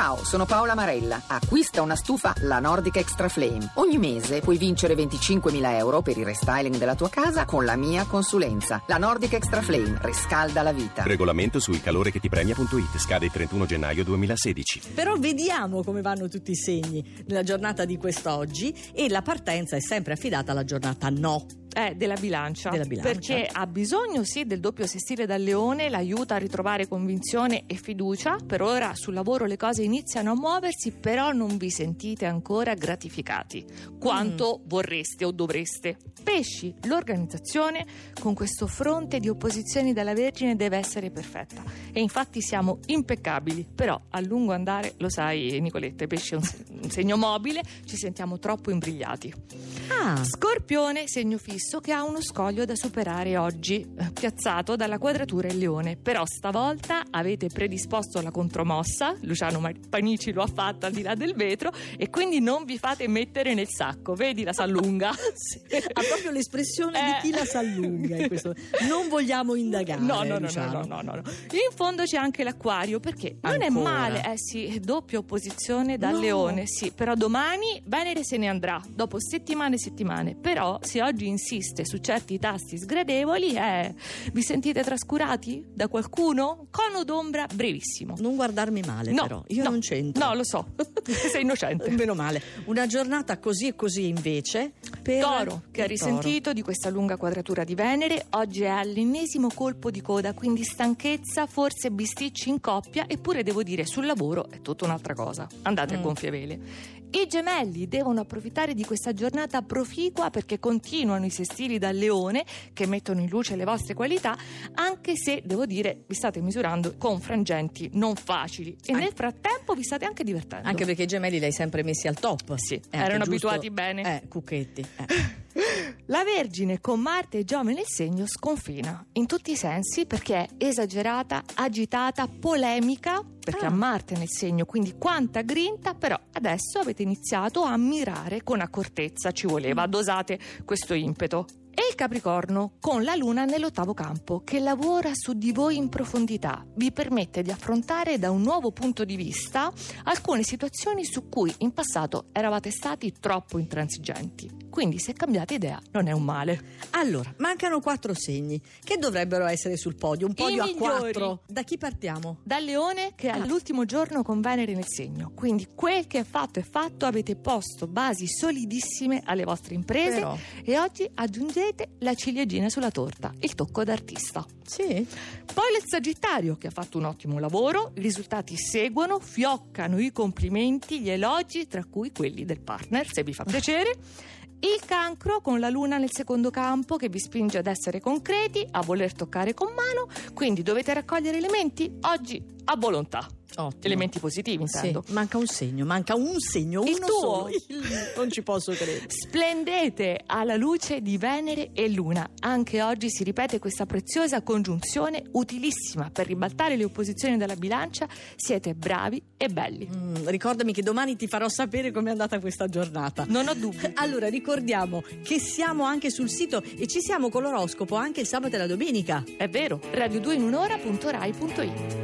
Ciao, sono Paola Marella. Acquista una stufa La Nordic Extra Flame. Ogni mese puoi vincere 25.000 euro per il restyling della tua casa con la mia consulenza. La Nordic Extra Flame riscalda la vita. Regolamento su ilcalorechettipremia.it scade il 31 gennaio 2016. Però vediamo come vanno tutti i segni nella giornata di quest'oggi e la partenza è sempre affidata alla giornata no. Eh, della bilancia, Della bilancia. perché ha bisogno sì del doppio sestile dal leone, l'aiuta a ritrovare convinzione e fiducia. Per ora sul lavoro le cose iniziano a muoversi, però non vi sentite ancora gratificati quanto vorreste o dovreste. Pesci, l'organizzazione con questo fronte di opposizioni dalla Vergine deve essere perfetta e infatti siamo impeccabili, però a lungo andare, lo sai Nicoletta, pesci è un, se- un segno mobile, ci sentiamo troppo imbrigliati. Ah, Scorpione, segno fisso che ha uno scoglio da superare oggi, eh, piazzato dalla quadratura il leone. Però stavolta avete predisposto la contromossa, Luciano Panici lo ha fatta al di là del vetro, e quindi non vi fate mettere nel sacco. Vedi la s'allunga? sì, ha proprio l'espressione Eh. di chi la s'allunga in questo. Non vogliamo indagare. No, no, no, no, no, no, no. In fondo c'è anche l'acquario perché non è male, eh sì, doppia opposizione dal leone, sì, però domani Venere se ne andrà, dopo settimane e settimane. Però se oggi insiste su certi tasti sgradevoli, eh, vi sentite trascurati da qualcuno? Cono d'ombra brevissimo. Non guardarmi male, No, però. Io no, non c'entro. No, lo so, sei innocente. Meno male. Una giornata così e così invece per Toro, che ha il toro. risentito di questa lunga quadratura di Venere, oggi è all'ennesimo colpo di coda, quindi stanchezza, forse bisticci in coppia, eppure devo dire sul lavoro è tutta un'altra cosa. Andate a Mm. gonfie vele. I gemelli devono approfittare di questa giornata proficua perché continuano i sestili dal leone che mettono in luce le vostre qualità, anche se devo dire vi state misurando con frangenti non facili e nel frattempo vi state anche divertendo. Anche perché i gemelli li hai sempre messi al top. Sì, È anche erano giusto- abituati bene. Eh, cucchetti. Eh. La Vergine con Marte e Giove nel segno sconfina in tutti i sensi perché è esagerata, agitata, polemica, perché Ah. ha Marte nel segno, quindi quanta grinta, però adesso avete iniziato a mirare con accortezza, ci voleva, dosate questo impeto. E il Capricorno con la Luna nell'ottavo campo, che lavora su di voi in profondità, vi permette di affrontare da un nuovo punto di vista alcune situazioni su cui in passato eravate stati troppo intransigenti. Quindi se cambiate idea non è un male. Allora, mancano quattro segni che dovrebbero essere sul podio. Un podio a migliori. quattro. Da chi partiamo? Dal leone che è all'ultimo giorno con Venere nel segno. Quindi quel che è fatto è fatto, avete posto basi solidissime alle vostre imprese Però. e oggi aggiungete la ciliegina sulla torta, il tocco d'artista. Sì. Poi il Sagittario che ha fatto un ottimo lavoro, i risultati seguono, fioccano i complimenti, gli elogi, tra cui quelli del partner, se vi fa piacere. Il cancro con la luna nel secondo campo che vi spinge ad essere concreti, a voler toccare con mano, quindi dovete raccogliere elementi oggi a volontà. Ottimo. Elementi positivi intendo. Sì, manca un segno, manca un segno, Il uno tuo. solo. Il- Non ci posso credere. Splendete alla luce di Venere e Luna. Anche oggi si ripete questa preziosa congiunzione utilissima per ribaltare le opposizioni della bilancia. Siete bravi e belli. Mm, ricordami che domani ti farò sapere com'è andata questa giornata. Non ho dubbi. Allora, ricordiamo che siamo anche sul sito e ci siamo con l'oroscopo anche il sabato e la domenica. È vero. Radio 2 in un'ora.rai.it